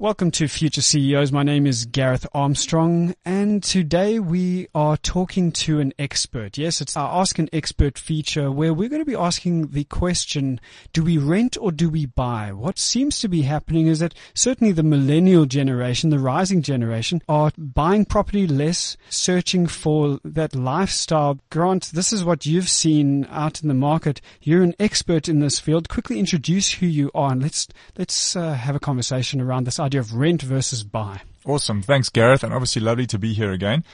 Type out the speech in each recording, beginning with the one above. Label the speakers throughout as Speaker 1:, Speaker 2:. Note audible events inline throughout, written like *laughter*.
Speaker 1: Welcome to Future CEOs. My name is Gareth Armstrong, and today we are talking to an expert. Yes, it's our Ask an Expert feature where we're going to be asking the question, do we rent or do we buy? What seems to be happening is that certainly the millennial generation, the rising generation, are buying property less, searching for that lifestyle. Grant, this is what you've seen out in the market. You're an expert in this field. Quickly introduce who you are and let's, let's uh, have a conversation around this idea of rent versus buy.
Speaker 2: Awesome. Thanks, Gareth. And obviously lovely to be here again.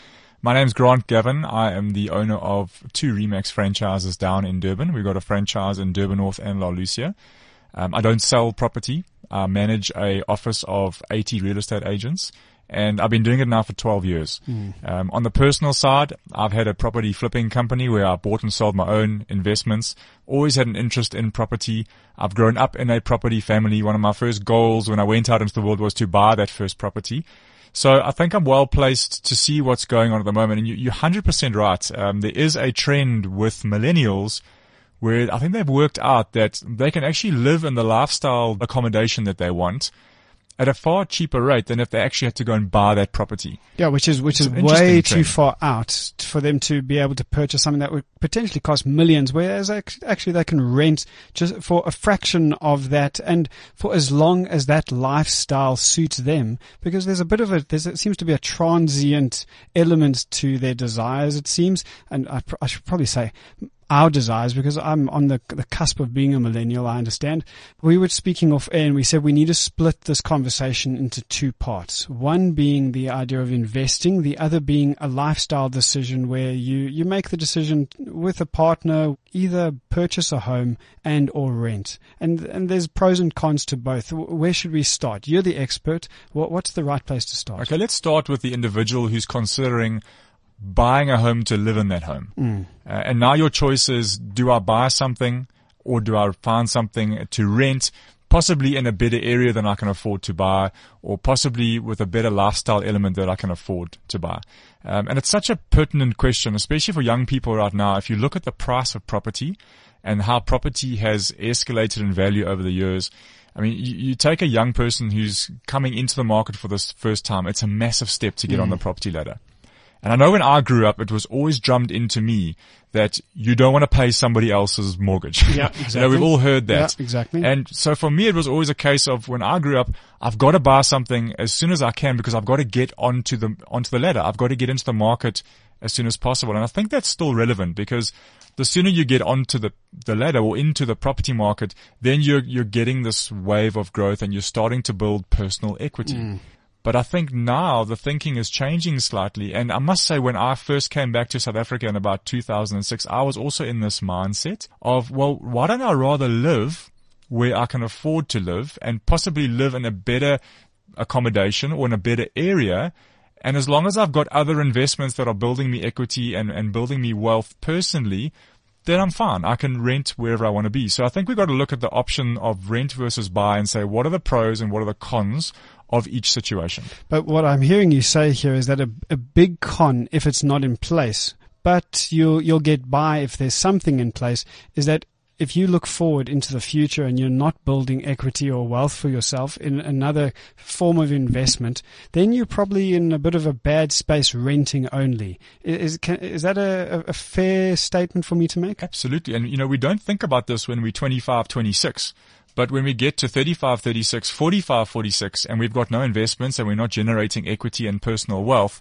Speaker 2: My name's Grant Gavin. I am the owner of two Remax franchises down in Durban. We've got a franchise in Durban North and La Lucia. Um, I don't sell property. I manage a office of 80 real estate agents and I've been doing it now for 12 years. Mm. Um, on the personal side, I've had a property flipping company where I bought and sold my own investments. Always had an interest in property. I've grown up in a property family. One of my first goals when I went out into the world was to buy that first property. So I think I'm well placed to see what's going on at the moment. And you, are 100% right. Um, there is a trend with millennials where I think they've worked out that they can actually live in the lifestyle accommodation that they want at a far cheaper rate than if they actually had to go and buy that property.
Speaker 1: Yeah, which is which it's is way too far out for them to be able to purchase something that would potentially cost millions, whereas actually they can rent just for a fraction of that, and for as long as that lifestyle suits them. Because there's a bit of a there's it seems to be a transient element to their desires. It seems, and I, I should probably say our desires because I'm on the, the cusp of being a millennial, I understand. We were speaking off air and we said we need to split this conversation into two parts. One being the idea of investing, the other being a lifestyle decision where you, you make the decision with a partner, either purchase a home and or rent. And, and there's pros and cons to both. Where should we start? You're the expert. What, what's the right place to start?
Speaker 2: Okay, let's start with the individual who's considering buying a home to live in that home. Mm. Uh, and now your choice is, do I buy something or do I find something to rent? Possibly in a better area than I can afford to buy, or possibly with a better lifestyle element that I can afford to buy. Um, and it's such a pertinent question, especially for young people right now. If you look at the price of property and how property has escalated in value over the years, I mean, you, you, take a young person who's coming into the market for this first time. It's a massive step to get mm. on the property ladder. And I know when I grew up, it was always drummed into me that you don't want to pay somebody else's mortgage.
Speaker 1: Yeah, exactly. *laughs*
Speaker 2: you know, we've all heard that.
Speaker 1: Yeah, exactly.
Speaker 2: And so for me, it was always a case of when I grew up, I've got to buy something as soon as I can because I've got to get onto the, onto the ladder. I've got to get into the market as soon as possible. And I think that's still relevant because the sooner you get onto the, the ladder or into the property market, then you're, you're getting this wave of growth and you're starting to build personal equity. Mm. But I think now the thinking is changing slightly. And I must say, when I first came back to South Africa in about 2006, I was also in this mindset of, well, why don't I rather live where I can afford to live and possibly live in a better accommodation or in a better area? And as long as I've got other investments that are building me equity and, and building me wealth personally, then I'm fine. I can rent wherever I want to be. So I think we've got to look at the option of rent versus buy and say, what are the pros and what are the cons of each situation.
Speaker 1: But what I'm hearing you say here is that a, a big con, if it's not in place, but you'll, you'll get by if there's something in place, is that if you look forward into the future and you're not building equity or wealth for yourself in another form of investment, then you're probably in a bit of a bad space renting only. Is, can, is that a, a fair statement for me to make?
Speaker 2: Absolutely. And, you know, we don't think about this when we're 25, 26. But when we get to 35, 36, 45, 46, and we've got no investments and we're not generating equity and personal wealth,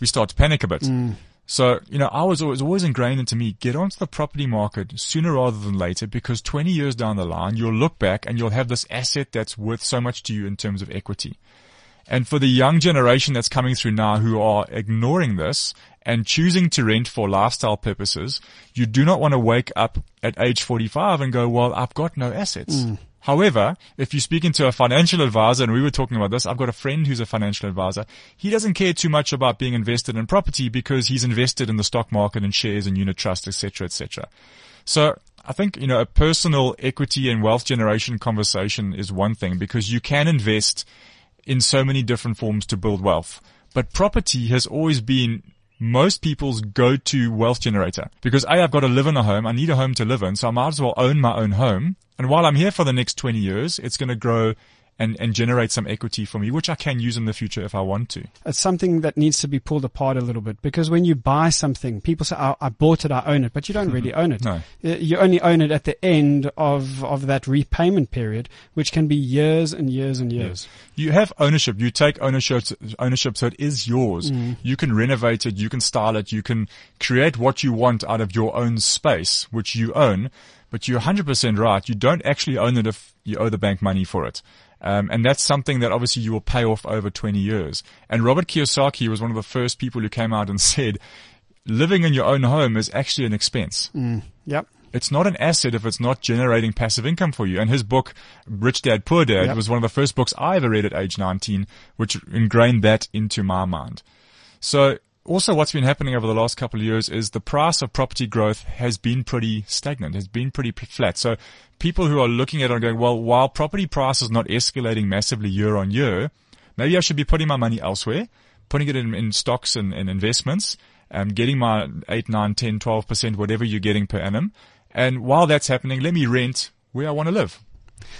Speaker 2: we start to panic a bit. Mm. So, you know, I was always, always ingrained into me, get onto the property market sooner rather than later because 20 years down the line, you'll look back and you'll have this asset that's worth so much to you in terms of equity. And for the young generation that's coming through now who are ignoring this and choosing to rent for lifestyle purposes, you do not want to wake up at age 45 and go, well, I've got no assets. Mm. However, if you're speaking to a financial advisor, and we were talking about this, I've got a friend who's a financial advisor. He doesn't care too much about being invested in property because he's invested in the stock market and shares and unit trust, etc., etc. So I think, you know, a personal equity and wealth generation conversation is one thing because you can invest in so many different forms to build wealth. But property has always been most people's go-to wealth generator. Because A, I've got to live in a home. I need a home to live in. So I might as well own my own home. And while I'm here for the next 20 years, it's going to grow and, and generate some equity for me, which I can use in the future if I want to.
Speaker 1: It's something that needs to be pulled apart a little bit because when you buy something, people say, oh, I bought it, I own it, but you don't really own it.
Speaker 2: No.
Speaker 1: You only own it at the end of, of that repayment period, which can be years and years and years. Yes.
Speaker 2: You have ownership. You take ownership, ownership so it is yours.
Speaker 1: Mm.
Speaker 2: You can renovate it. You can style it. You can create what you want out of your own space, which you own. But you're 100% right. You don't actually own it if you owe the bank money for it. Um, and that's something that obviously you will pay off over 20 years. And Robert Kiyosaki was one of the first people who came out and *laughs* said, living in your own home is actually an expense.
Speaker 1: Mm. Yep.
Speaker 2: It's not an asset if it's not generating passive income for you. And his book, Rich Dad, Poor Dad,
Speaker 1: Yep.
Speaker 2: was one of the first books I ever read at age 19, which ingrained that into my mind. So also what's been happening over the last couple of years is the price of property growth has been pretty stagnant, has been pretty flat. So people who are looking at it are going, well, while property price is not escalating massively year on year, maybe I should be putting my money elsewhere, putting it in, in stocks and, and investments, um, getting my 8, 9, 10, 12%, whatever you're getting per annum. And while that's happening, let me rent where I want to live.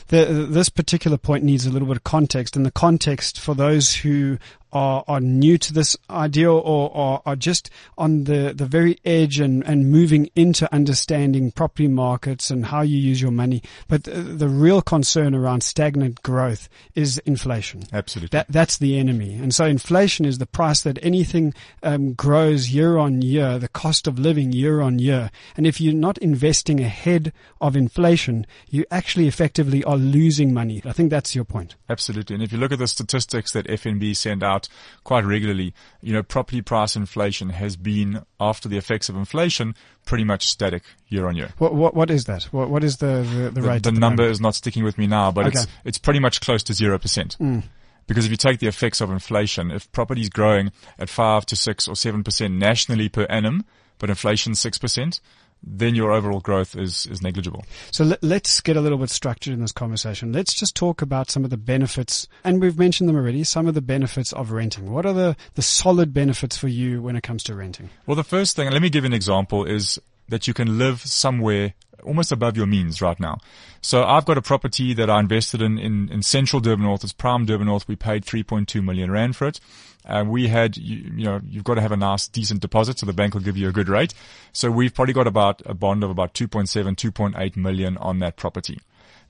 Speaker 1: The, this particular point needs a little bit of context, and the context for those who are, are new to this idea or, or are just on the, the very edge and, and moving into understanding property markets and how you use your money. But the, the real concern around stagnant growth is inflation.
Speaker 2: Absolutely.
Speaker 1: That that's the enemy, and so inflation is the price that anything um, grows year on year, the cost of living year on year. And if you're not investing ahead of inflation, you actually effectively are losing money. I think that's your point.
Speaker 2: Absolutely. And if you look at the statistics that FNB send out quite regularly, you know, property price inflation has been, after the effects of inflation, pretty much static year on year.
Speaker 1: What what, what is that? What what is the the, the
Speaker 2: The,
Speaker 1: rate?
Speaker 2: the number
Speaker 1: moment?
Speaker 2: is not sticking with me now, but it's,
Speaker 1: Okay.
Speaker 2: it's pretty much close to 0%. Hmm. Because if you take the effects of inflation, if property is growing at 5 to 6 or 7% nationally per annum, but inflation 6%, then your overall growth is, is negligible.
Speaker 1: So let, let's get a little bit structured in this conversation. Let's just talk about some of the benefits, and we've mentioned them already. Some of the benefits of renting. What are the the solid benefits for you when it comes to renting?
Speaker 2: Well, the first thing, let me give you an example, is that you can live somewhere almost above your means right now. So I've got a property that I invested in in, in central Durban North. It's prime Durban North. We paid 3.2 million rand for it. Uh, we had, you, you know, you've got to have a nice, decent deposit, so the bank will give you a good rate. So we've probably got about a bond of about 2.7, 2.8 million on that property.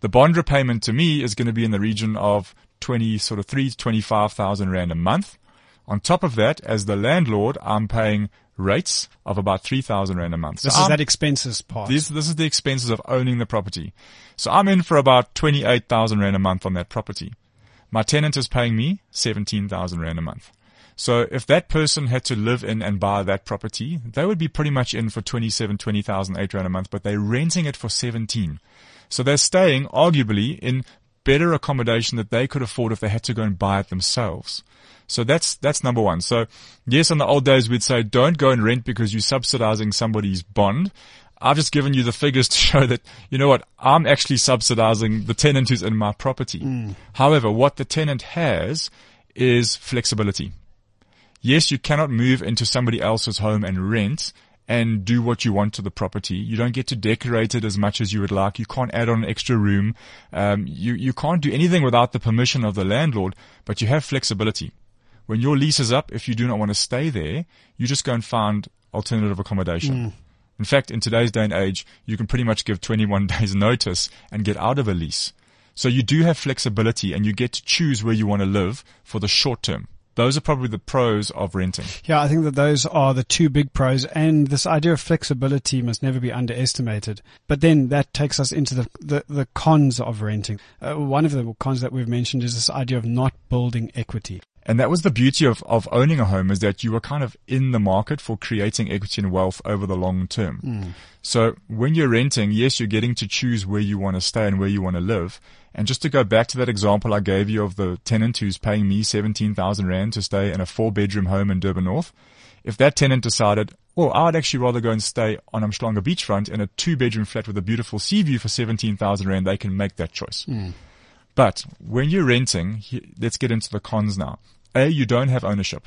Speaker 2: The bond repayment to me is going to be in the region of 20, sort of three to 25,000 rand a month. On top of that, as the landlord, I'm paying rates of about 3,000 rand a month. So
Speaker 1: This is
Speaker 2: I'm-
Speaker 1: that expenses part.
Speaker 2: this, this is the expenses of owning the property. So I'm in for about 28,000 rand a month on that property. My tenant is paying me 17,000 rand a month. So if that person had to live in and buy that property, they would be pretty much in for 27, 20,008 rand a month, but they're renting it for 17. So they're staying arguably in better accommodation that they could afford if they had to go and buy it themselves. So that's, that's number one. So yes, in the old days we'd say don't go and rent because you're subsidizing somebody's bond. I've just given you the figures *laughs* to show that, you know what, I'm actually subsidizing the tenant who's in my property. Mm. However, what the tenant has is flexibility. Yes, you cannot move into somebody else's home and rent and do what you want to the property. You don't get to decorate it as much as you would like. You can't add on an extra room. Um, you, you can't do anything without the permission of the landlord, but you have flexibility. When your lease is up, if you do not want to stay there, you just go and find alternative accommodation. In fact, in today's day and age, you can pretty much give 21 *laughs* days notice and get out of a lease. So you do have flexibility and you get to choose where you want to live for the short term. Those are probably the pros of renting.
Speaker 1: Yeah, I think that those are the two big pros, and this idea of flexibility must never be underestimated. But then that takes us into the the, the cons of renting. Uh, one of the cons that we've mentioned is this idea of not building equity.
Speaker 2: And that was the beauty of, of owning a home is that you were kind of in the market for creating equity and wealth over the long term. So when you're renting, yes, you're getting to choose where you want to stay and where you want to live. And just to go back to that example I gave you of the tenant who's paying me 17,000 rand to stay in a four bedroom home in Durban North. If that tenant decided, well, I'd actually rather go and stay on Umhlanga beachfront in a two bedroom flat with a beautiful sea view for 17,000 rand, they can make that choice. But when you're renting, let's get into the cons now. A, you don't have ownership.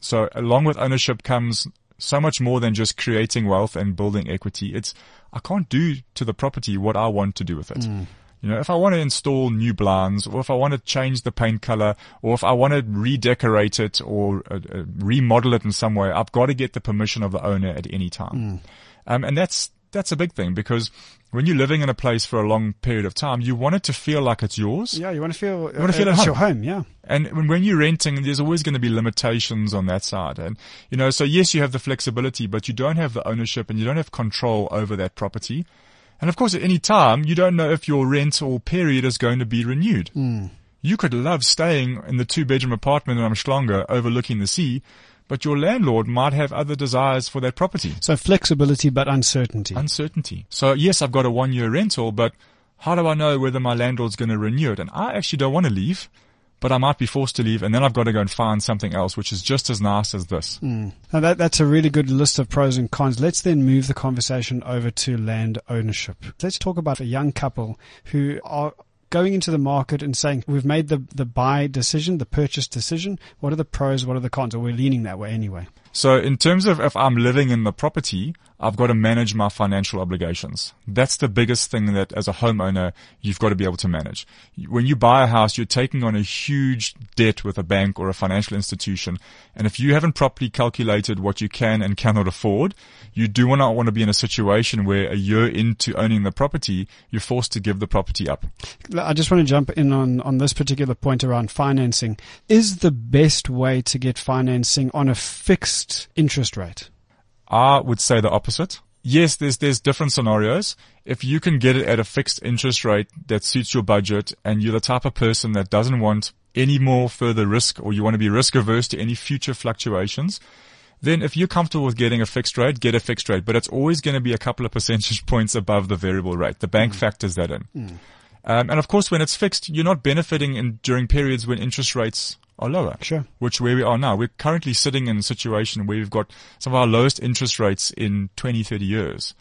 Speaker 2: So along with ownership comes so much more than just creating wealth and building equity. It's, I can't do to the property what I want to do with it. Mm. You know, if I want to install new blinds or if I want to change the paint color or if I want to redecorate it or uh, uh, remodel it in some way, I've got to get the permission of the owner at any time. Mm. Um, and that's, that's a big thing because when you're living in a place for a long period of time, you want it to feel like it's yours.
Speaker 1: Yeah, you want to feel, you want to feel uh, it's home. your home. Yeah.
Speaker 2: And when, when you're renting, there's always going to be limitations on that side. And, you know, so yes, you have the flexibility, but you don't have the ownership and you don't have control over that property. And of course, at any time, you don't know if your rent or period is going to be renewed. Mm. You could love staying in the two bedroom apartment in Umhlanga overlooking the sea, but your landlord might have other desires for that property.
Speaker 1: So flexibility, but uncertainty.
Speaker 2: Uncertainty. So yes, I've got a one year rental, but how do I know whether my landlord's going to renew it? And I actually don't want to leave, but I might be forced to leave and then I've got to go and find something else, which is just as nice as this.
Speaker 1: Mm. Now that, that's a really good list of pros and cons. Let's then move the conversation over to land ownership. Let's talk about a young couple who are going into the market and saying, we've made the, the buy decision, the purchase decision. What are the pros? What are the cons? Or we're leaning that way anyway.
Speaker 2: So in terms of if I'm living in the property, I've got to manage my financial obligations. That's the biggest thing that as a homeowner, you've got to be able to manage. When you buy a house, you're taking on a huge debt with a bank or a financial institution. And if you haven't properly calculated what you can and cannot afford, you do not want to be in a situation where a year into owning the property, you're forced to give the property up.
Speaker 1: I just want to jump in on, on this particular point around financing. Is the best way to get financing on a fixed interest rate?
Speaker 2: I would say the opposite. Yes, there's, there's different scenarios. If you can get it at a fixed interest rate that suits your budget and you're the type of person that doesn't want any more further risk or you want to be risk averse to any future fluctuations, then if you're comfortable with getting a fixed rate, get a fixed rate. But it's always going to be a couple of percentage *laughs* points above the variable rate. The bank mm. factors that in. Mm. Um, and of course, when it's fixed, you're not benefiting in, during periods when interest rates are lower.
Speaker 1: Sure.
Speaker 2: Which where we are now. We're currently sitting in a situation where we've got some of our lowest interest rates in 20, 30 years.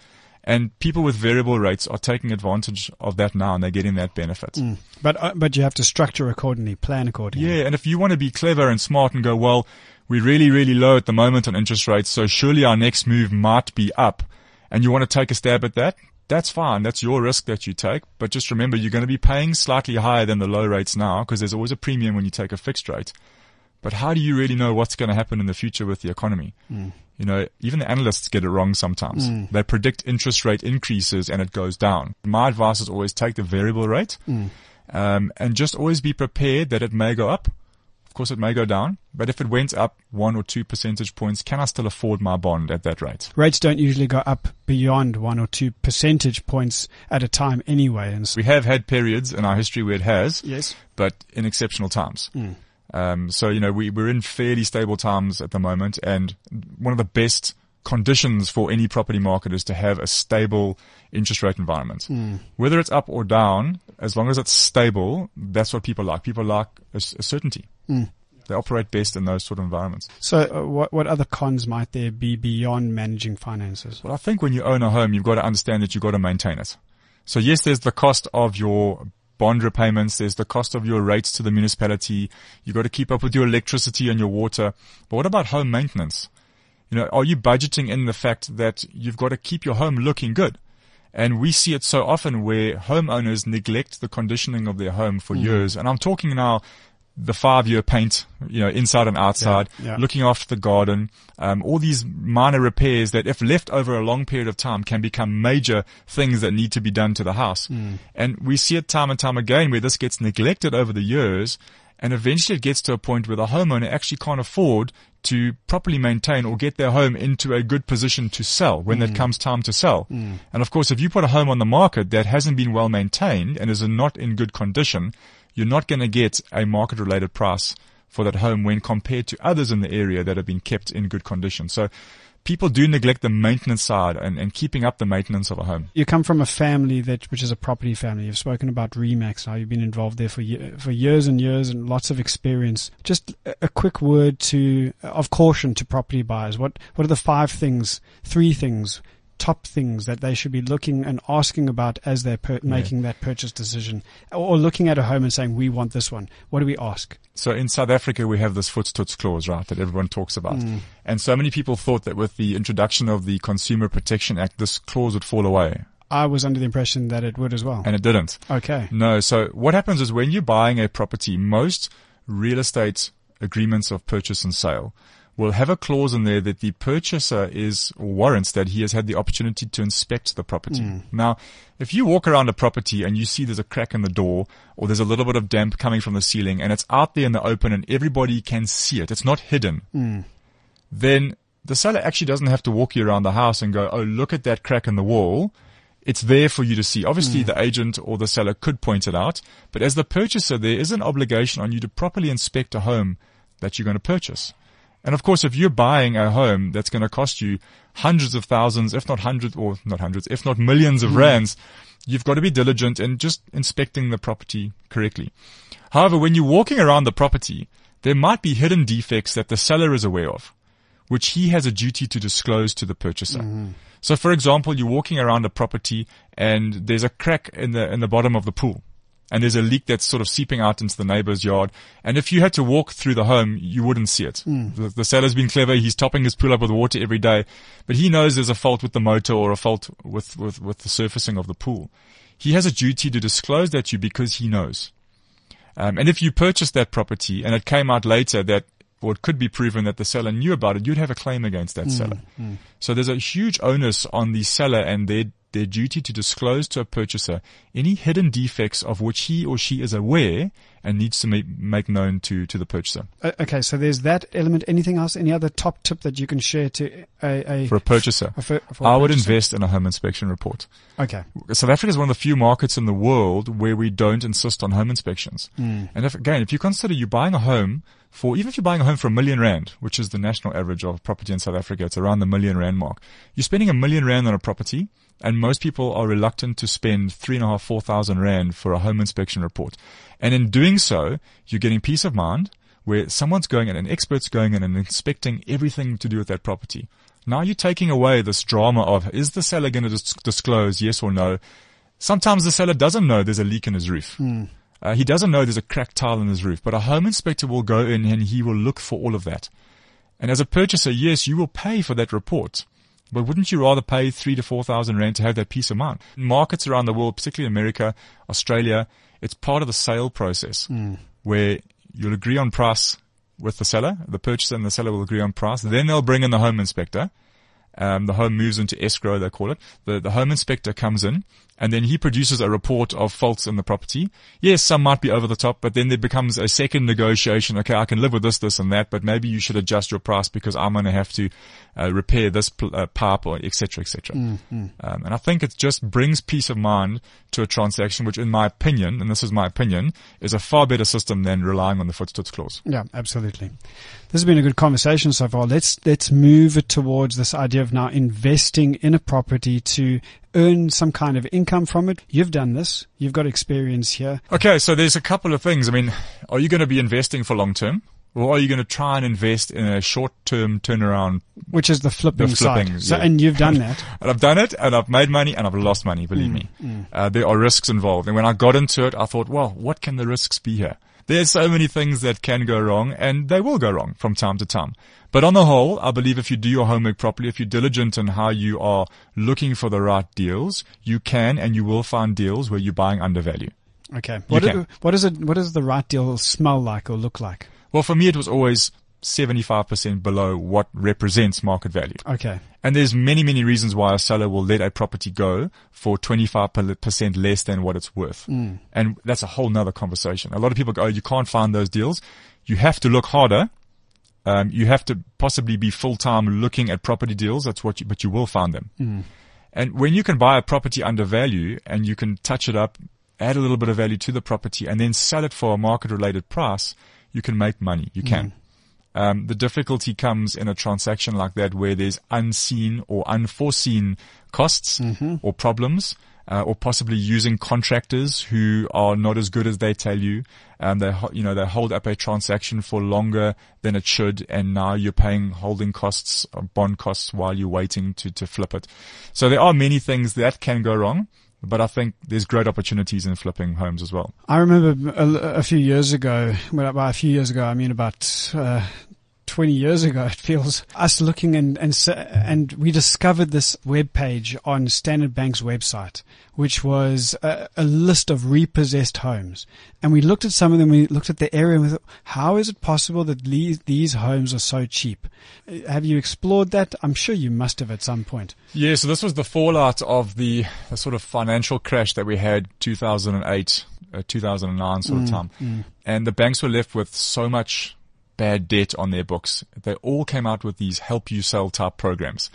Speaker 2: And people with variable rates are taking advantage of that now and they're getting that benefit. Mm.
Speaker 1: But, uh, but you have to structure accordingly, plan accordingly.
Speaker 2: Yeah. And if you want to be clever and smart and go, well, we're really, really low at the moment on interest rates. So surely our next move might be up and you want to take a stab at that that's fine. That's your risk that you take. But just remember, you're going to be paying slightly higher than the low rates now because there's always a premium when you take a fixed rate. But how do you really know what's going to happen in the future with the economy? Mm. You know, even the analysts get it wrong sometimes. Mm. They predict interest rate increases and it goes down. My advice is always take the variable rate, mm. um, and just always be prepared that it may go up course, it may go down, but if it went up one or two percentage points, can I still afford my bond at that rate?
Speaker 1: Rates don't usually go up beyond one or two percentage points at a time anyway.
Speaker 2: And so- we have had periods in our history where it has,
Speaker 1: yes,
Speaker 2: but in exceptional times. Mm. Um, so, you know, we, we're in fairly stable times at the moment and one of the best conditions for any property market is to have a stable interest rate environment. Mm. Whether it's up or down, as long as it's stable, that's what people like. People like a, a certainty. Mm. They operate best in those sort of environments.
Speaker 1: So, uh, what what other cons might there be beyond managing finances?
Speaker 2: Well, I think when you own a home, you've got to understand that you've got to maintain it. So, yes, there's the cost of your bond repayments. There's the cost of your rates to the municipality. You've got to keep up with your electricity and your water. But what about home maintenance? You know, are you budgeting in the fact that you've got to keep your home looking good? And we see it so often where homeowners neglect the conditioning of their home for mm. years. And I'm talking now the five year paint, you know, inside and outside, yeah, yeah. looking after the garden, um, all these minor repairs that if left over a long period of time can become major things that need to be done to the house. Mm. And we see it time and time again where this gets neglected over the years and eventually it gets to a point where the homeowner actually can't afford to properly maintain or get their home into a good position to sell when mm. it comes time to sell. Mm. And of course, if you put a home on the market that hasn't been well maintained and is not in good condition, you're not going to get a market related price for that home when compared to others in the area that have been kept in good condition. So people do neglect the maintenance side and, and keeping up the maintenance of a home.
Speaker 1: You come from a family that, which is a property family. You've spoken about Remax, how you've been involved there for for years and years and lots of experience. Just a quick word to, of caution to property buyers. What, what are the five things, three things top things that they should be looking and asking about as they're per- making that purchase decision, or looking at a home and saying, "We want this one"? What do we ask?
Speaker 2: So in South Africa, we have this Voetstoots clause, right, that everyone talks about. Mm. And so many people thought that with the introduction of the Consumer Protection Act, this clause would fall away.
Speaker 1: I was under the impression that it would as well.
Speaker 2: And it didn't.
Speaker 1: Okay.
Speaker 2: No. So what happens is when you're buying a property, most real estate agreements of purchase and sale will have a clause in there that the purchaser is warrants that he has had the opportunity to inspect the property. Mm. Now, if you walk around a property and you see there's a crack in the door or there's a little bit of damp coming from the ceiling and it's out there in the open and everybody can see it, it's not hidden, mm. then the seller actually doesn't have to walk you around the house and go, oh, look at that crack in the wall. It's there for you to see. Obviously, mm. the agent or the seller could point it out, but as the purchaser, there is an obligation on you to properly inspect a home that you're going to purchase. And of course, if you're buying a home that's going to cost you hundreds of thousands, if not hundreds, or not hundreds, if not millions of mm. rands, you've got to be diligent in just inspecting the property correctly. However, when you're walking around the property, there might be hidden defects that the seller is aware of, which he has a duty to disclose to the purchaser. Mm. So for example, you're walking around a property and there's a crack in the, in the bottom of the pool and there's a leak that's sort of seeping out into the neighbor's yard. And if you had to walk through the home, you wouldn't see it. Mm. The, the, seller's been clever. He's topping his pool up with water every day, but he knows there's a fault with the motor or a fault with, with, with the surfacing of the pool. He has a duty to disclose that to you because he knows. Um, and if you purchased that property and it came out later that or it could be proven that the seller knew about it, you'd have a claim against that mm, seller. Mm. So there's a huge onus on the seller and their their duty to disclose to a purchaser any hidden defects of which he or she is aware and needs to make, make known to, to the purchaser.
Speaker 1: Okay, so there's that element. Anything else? Any other top tip that you can share to a, a
Speaker 2: for a purchaser? A for, for a I would invest in a home inspection report.
Speaker 1: Okay.
Speaker 2: South Africa is one of the few markets in the world where we don't insist on home inspections. Mm. And if again, if you consider you're buying a home for even if you're buying a home for a million rand, which is the national average of property in South Africa, it's around the million rand mark. You're spending a million rand on a property and most people are reluctant to spend three and a half, four thousand rand for a home inspection report. And in doing so, you're getting peace of mind where someone's going in, an expert's going in and inspecting everything to do with that property. Now you're taking away this drama of is the seller going to dis- disclose yes or no? Sometimes the seller doesn't know there's a leak in his roof. Mm. Uh, he doesn't know there's a cracked tile in his roof, but a home inspector will go in and he will look for all of that. And as a purchaser, yes, you will pay for that report. But wouldn't you rather pay three to four thousand rand to have that peace of mind? Markets around the world, particularly America, Australia, it's part of the sale process mm. where you'll agree on price with the seller, the purchaser and the seller will agree on price. Then they'll bring in the home inspector. Um, the home moves into escrow, they call it. The, the home inspector comes in and then he produces a report of faults in the property. Yes, some might be over the top, but then there becomes a second negotiation. Okay, I can live with this, this, and that, but maybe you should adjust your price because I'm going to have to uh, repair this pl- uh, pipe or etc. etc. Mm-hmm. Um, and I think it just brings peace of mind to a transaction, which, in my opinion, and this is my opinion, is a far better system than relying on the Voetstoots clause.
Speaker 1: Yeah, absolutely. This has been a good conversation so far. Let's let's move it towards this idea of now investing in a property to earn some kind of income from it. You've done this. You've got experience here.
Speaker 2: Okay, so there's a couple of things. I mean, are you going to be investing for long term? Or are you going to try and invest in a short-term turnaround?
Speaker 1: Which is the flipping, the flipping side. So, and you've done that. *laughs*
Speaker 2: and I've done it, and I've made money, and I've lost money. Believe mm, me, mm. Uh, there are risks involved. And when I got into it, I thought, well, what can the risks be here? There's so many things that can go wrong, and they will go wrong from time to time. But on the whole, I believe if you do your homework properly, if you're diligent in how you are looking for the right deals, you can and you will find deals where you're buying undervalue.
Speaker 1: Okay. What, is, what is it? What does the right deal smell like or look like?
Speaker 2: Well, for me, it was always 75% below what represents market value.
Speaker 1: Okay.
Speaker 2: And there's many, many reasons why a seller will let a property go for 25% less than what it's worth. Mm. And that's a whole nother conversation. A lot of people go, oh, you can't find those deals. You have to look harder. Um, you have to possibly be full time looking at property deals. That's what you, but you will find them. Mm. And when you can buy a property under value and you can touch it up, add a little bit of value to the property and then sell it for a market related price, you can make money. You can. Mm. Um, the difficulty comes in a transaction like that where there's unseen or unforeseen costs or problems. Uh, or possibly using contractors who are not as good as they tell you. Um, they, you know, they hold up a transaction for longer than it should, and now you're paying holding costs, or bond costs, while you're waiting to to flip it. So there are many things that can go wrong. But I think there's great opportunities in flipping homes as well.
Speaker 1: I remember a, a few years ago, well, by a few years ago, I mean about uh, 20 years ago, it feels, us looking and, and, and we discovered this web page on Standard Bank's website, which was a, a list of repossessed homes. And we looked at some of them, we looked at the area and we thought, how is it possible that these, these homes are so cheap? Have you explored that? I'm sure you must have at some point.
Speaker 2: Yeah, so this was the fallout of the, the sort of financial crash that we had 2008, uh, 2009 sort of time. And the banks were left with so much bad debt on their books. They all came out with these help you sell type programs.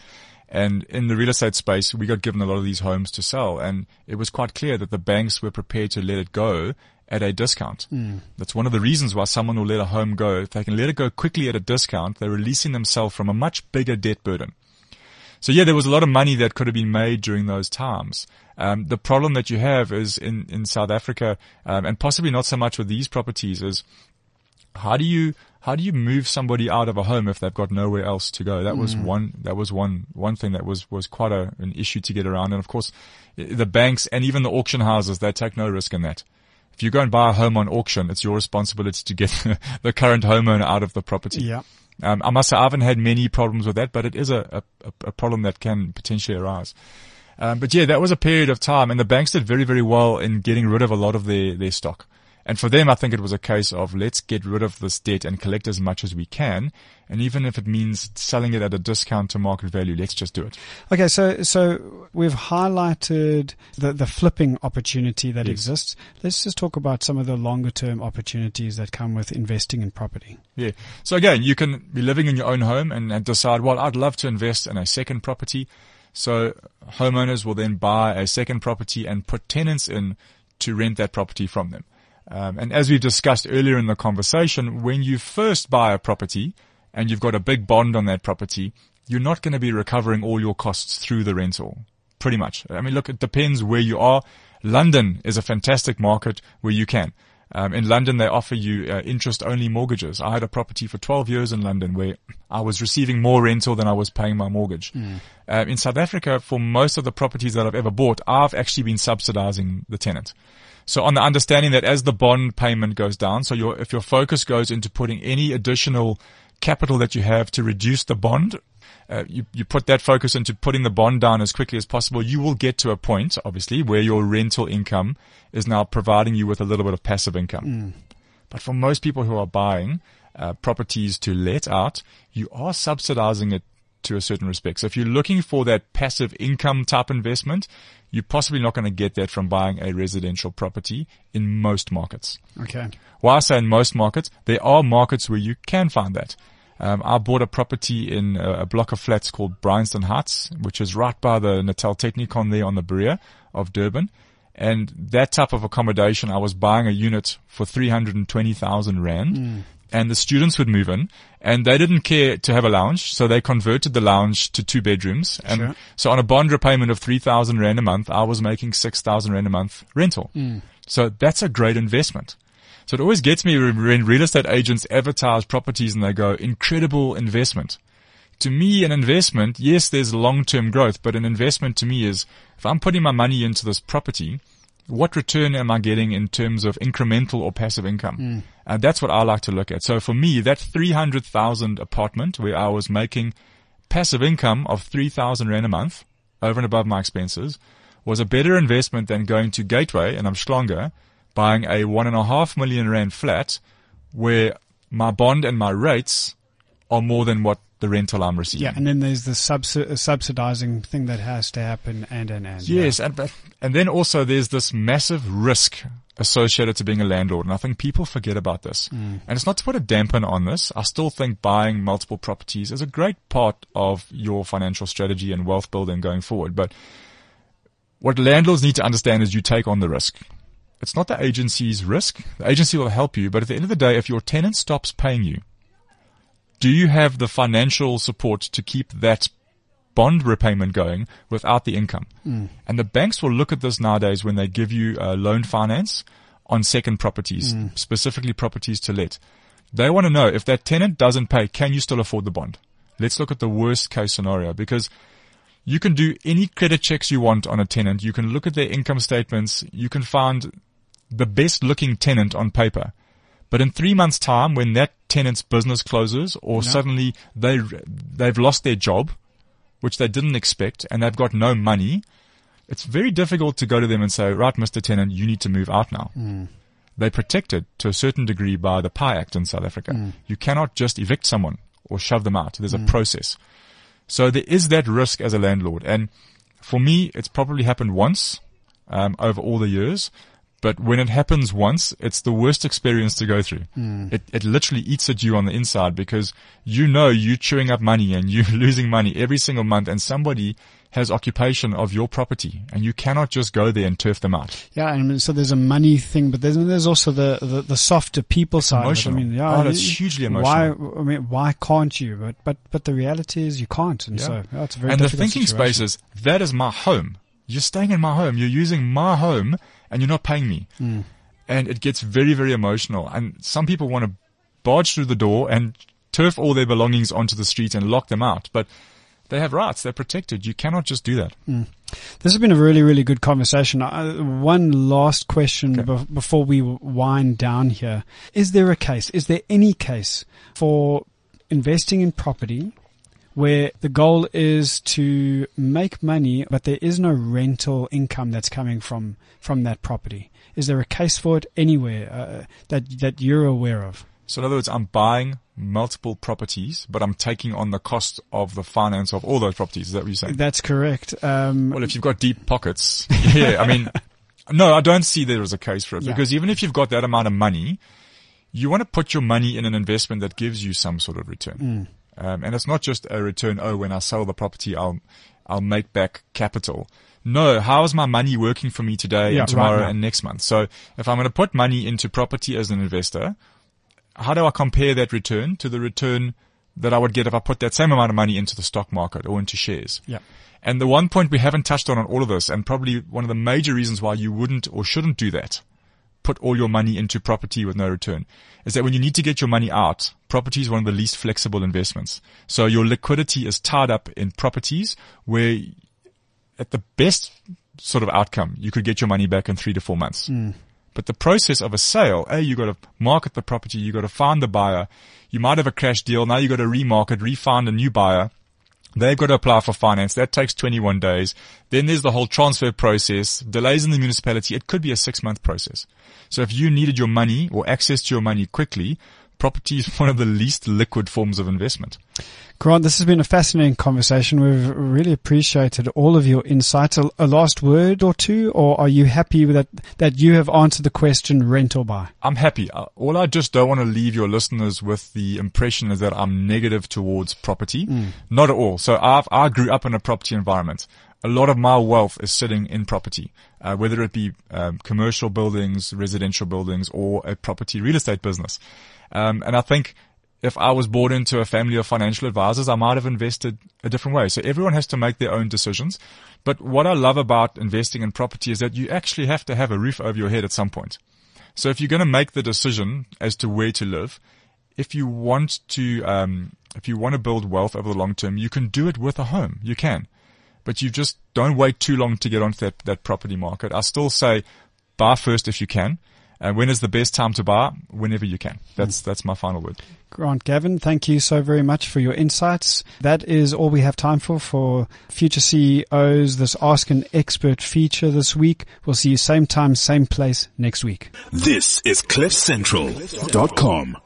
Speaker 2: And in the real estate space, we got given a lot of these homes to sell. And it was quite clear that the banks were prepared to let it go at a discount. That's one of the reasons why someone will let a home go. If they can let it go quickly at a discount, they're releasing themselves from a much bigger debt burden. So yeah, there was a lot of money that could have been made during those times. Um, the problem that you have is in, in South Africa, um, and possibly not so much with these properties is how do you, how do you move somebody out of a home if they've got nowhere else to go? That was one, that was one, one thing that was, was quite a, an issue to get around. And of course, the banks and even the auction houses, they take no risk in that. If you go and buy a home on auction, it's your responsibility to get *laughs* the current homeowner out of the property.
Speaker 1: Yeah.
Speaker 2: Um, I must say I haven't had many problems with that, but it is a, a, a problem that can potentially arise. Um, but yeah, that was a period of time and the banks did very, very well in getting rid of a lot of their, their stock. And for them, I think it was a case of let's get rid of this debt and collect as much as we can. And even if it means selling it at a discount to market value, let's just do it.
Speaker 1: Okay, so so we've highlighted the the flipping opportunity that
Speaker 2: Yes.
Speaker 1: exists. Let's just talk about some of the longer term opportunities that come with investing in property.
Speaker 2: Yeah. So again, you can be living in your own home and, and decide, well, I'd love to invest in a second property. So homeowners will then buy a second property and put tenants in to rent that property from them. Um, and as we discussed earlier in the conversation, when you first buy a property and you've got a big bond on that property, you're not going to be recovering all your costs through the rental. Pretty much. I mean, look, it depends where you are. London is a fantastic market where you can. Um, in London, they offer you uh, interest-only mortgages. I had a property for 12 years in London where I was receiving more rental than I was paying my mortgage. Um, in South Africa, for most of the properties that I've ever bought, I've actually been subsidizing the tenant. So on the understanding that as the bond payment goes down, so your, if your focus goes into putting any additional capital that you have to reduce the bond, uh, you, you put that focus into putting the bond down as quickly as possible, you will get to a point, obviously, where your rental income is now providing you with a little bit of passive income. But for most people who are buying uh, properties to let out, you are subsidizing it to a certain respect. So if you're looking for that passive income type investment, you're possibly not going to get that from buying a residential property in most markets.
Speaker 1: Okay.
Speaker 2: Why I say in most markets, there are markets where you can find that. Um, I bought a property in a, a block of flats called Bryanston Heights, which is right by the Natal Technikon there on the Berea of Durban. And that type of accommodation, I was buying a unit for 320,000 Rand. And the students would move in and they didn't care to have a lounge. So they converted the lounge to two bedrooms. And
Speaker 1: Sure.
Speaker 2: so on a bond repayment of 3,000 Rand a month, I was making 6,000 Rand a month rental. Hmm. So that's a great investment. So it always gets me when real estate agents advertise properties and they go, incredible investment. To me, an investment, yes, there's long-term growth, but an investment to me is if I'm putting my money into this property, what return am I getting in terms of incremental or passive income? And that's what I like to look at. So for me, that 300,000 apartment where I was making passive income of 3,000 Rand a month over and above my expenses was a better investment than going to Gateway and Umhlanga buying a one and a half million Rand flat where my bond and my rates are more than what the rental I'm receiving.
Speaker 1: Yeah, and then there's the subsi- uh, subsidizing thing that has to happen, and and and.
Speaker 2: Yes, and and then also there's this massive risk associated to being a landlord, and I think people forget about this. And it's not to put a dampen on this. I still think buying multiple properties is a great part of your financial strategy and wealth building going forward. But what landlords need to understand is you take on the risk. It's not the agency's risk. The agency will help you, but at the end of the day, if your tenant stops paying you, do you have the financial support to keep that bond repayment going without the income? Mm. And the banks will look at this nowadays when they give you a loan finance on second properties, mm. specifically properties to let. They want to know if that tenant doesn't pay, can you still afford the bond? Let's look at the worst case scenario because you can do any credit checks you want on a tenant. You can look at their income statements. You can find the best looking tenant on paper. But in three months time, when that tenant's business closes or yeah. suddenly they, they've lost their job, which they didn't expect and they've got no money, it's very difficult to go to them and say, right, Mr. Tenant, you need to move out now. Mm. They're protected to a certain degree by the PI Act in South Africa. Mm. You cannot just evict someone or shove them out. There's mm. a process. So there is that risk as a landlord. And for me, it's probably happened once um, over all the years. But when it happens once, it's the worst experience to go through. Mm. It, it literally eats at you on the inside because you know you're chewing up money and you're *laughs* losing money every single month and somebody has occupation of your property and you cannot just go there and turf them out.
Speaker 1: Yeah. And so there's a money thing, but there's, there's also the, the, the softer people
Speaker 2: it's
Speaker 1: side.
Speaker 2: Emotional.
Speaker 1: I mean,
Speaker 2: yeah. Oh, that's hugely emotional.
Speaker 1: Why, I mean, why can't you? But, but, but the reality is you can't. And yeah. so yeah, it's a very
Speaker 2: And the thinking situation. space is that is my home. You're staying in my home. You're using my home and you're not paying me. Mm. And it gets very, very emotional. And some people want to barge through the door and turf all their belongings onto the street and lock them out. But they have rights. They're protected. You cannot just do that. Mm.
Speaker 1: This has been a really, really good conversation. Uh, one last question okay. be- before we wind down here. Is there a case, is there any case for investing in property where the goal is to make money, but there is no rental income that's coming from, from that property. Is there a case for it anywhere uh, that, that you're aware of?
Speaker 2: So in other words, I'm buying multiple properties, but I'm taking on the cost of the finance of all those properties. Is that what you're saying?
Speaker 1: That's correct. Um,
Speaker 2: well, if you've got deep pockets, *laughs* yeah, I mean, no, I don't see there as a case for it yeah. because even if you've got that amount of money, you want to put your money in an investment that gives you some sort of return. Mm. Um, and it's not just a return. Oh, when I sell the property, I'll, I'll make back capital. No, how is my money working for me today yeah, and tomorrow right and next month? So if I'm going to put money into property as an investor, how do I compare that return to the return that I would get if I put that same amount of money into the stock market or into shares?
Speaker 1: Yeah.
Speaker 2: And the one point we haven't touched on on all of this, and probably one of the major reasons why you wouldn't or shouldn't do that, put all your money into property with no return is that when you need to get your money out, property is one of the least flexible investments. So your liquidity is tied up in properties where at the best sort of outcome, you could get your money back in three to four months. Mm. But the process of a sale, A, you got to market the property, you got to find the buyer. You might have a crash deal. Now you got to remarket, refind a new buyer. They've got to apply for finance. That takes 21 days. Then there's the whole transfer process, delays in the municipality. It could be a six month process. So if you needed your money or access to your money quickly, property is *laughs* one of the least liquid forms of investment.
Speaker 1: Grant, this has been a fascinating conversation. We've really appreciated all of your insights. A, a, last word or two, or are you happy that, that you have answered the question rent or buy?
Speaker 2: I'm happy. Uh, all I just don't want to leave your listeners with the impression is that I'm negative towards property. Mm. Not at all. So I've, I grew up in a property environment. A lot of my wealth is sitting in property, uh, whether it be um, commercial buildings, residential buildings, or a property real estate business. Um, and I think if I was born into a family of financial advisors, I might have invested a different way. So everyone has to make their own decisions. But what I love about investing in property is that you actually have to have a roof over your head at some point. So if you're going to make the decision as to where to live, if you want to, um, if you want to build wealth over the long term, you can do it with a home. You can, but you just don't wait too long to get onto that, that property market. I still say buy first if you can. And when is the best time to buy? Whenever you can. That's, that's my final word.
Speaker 1: Grant Gavin, thank you so very much for your insights. That is all we have time for for future CEOs, this Ask an Expert feature this week. We'll see you same time, same place next week.
Speaker 3: This is CliffCentral.com.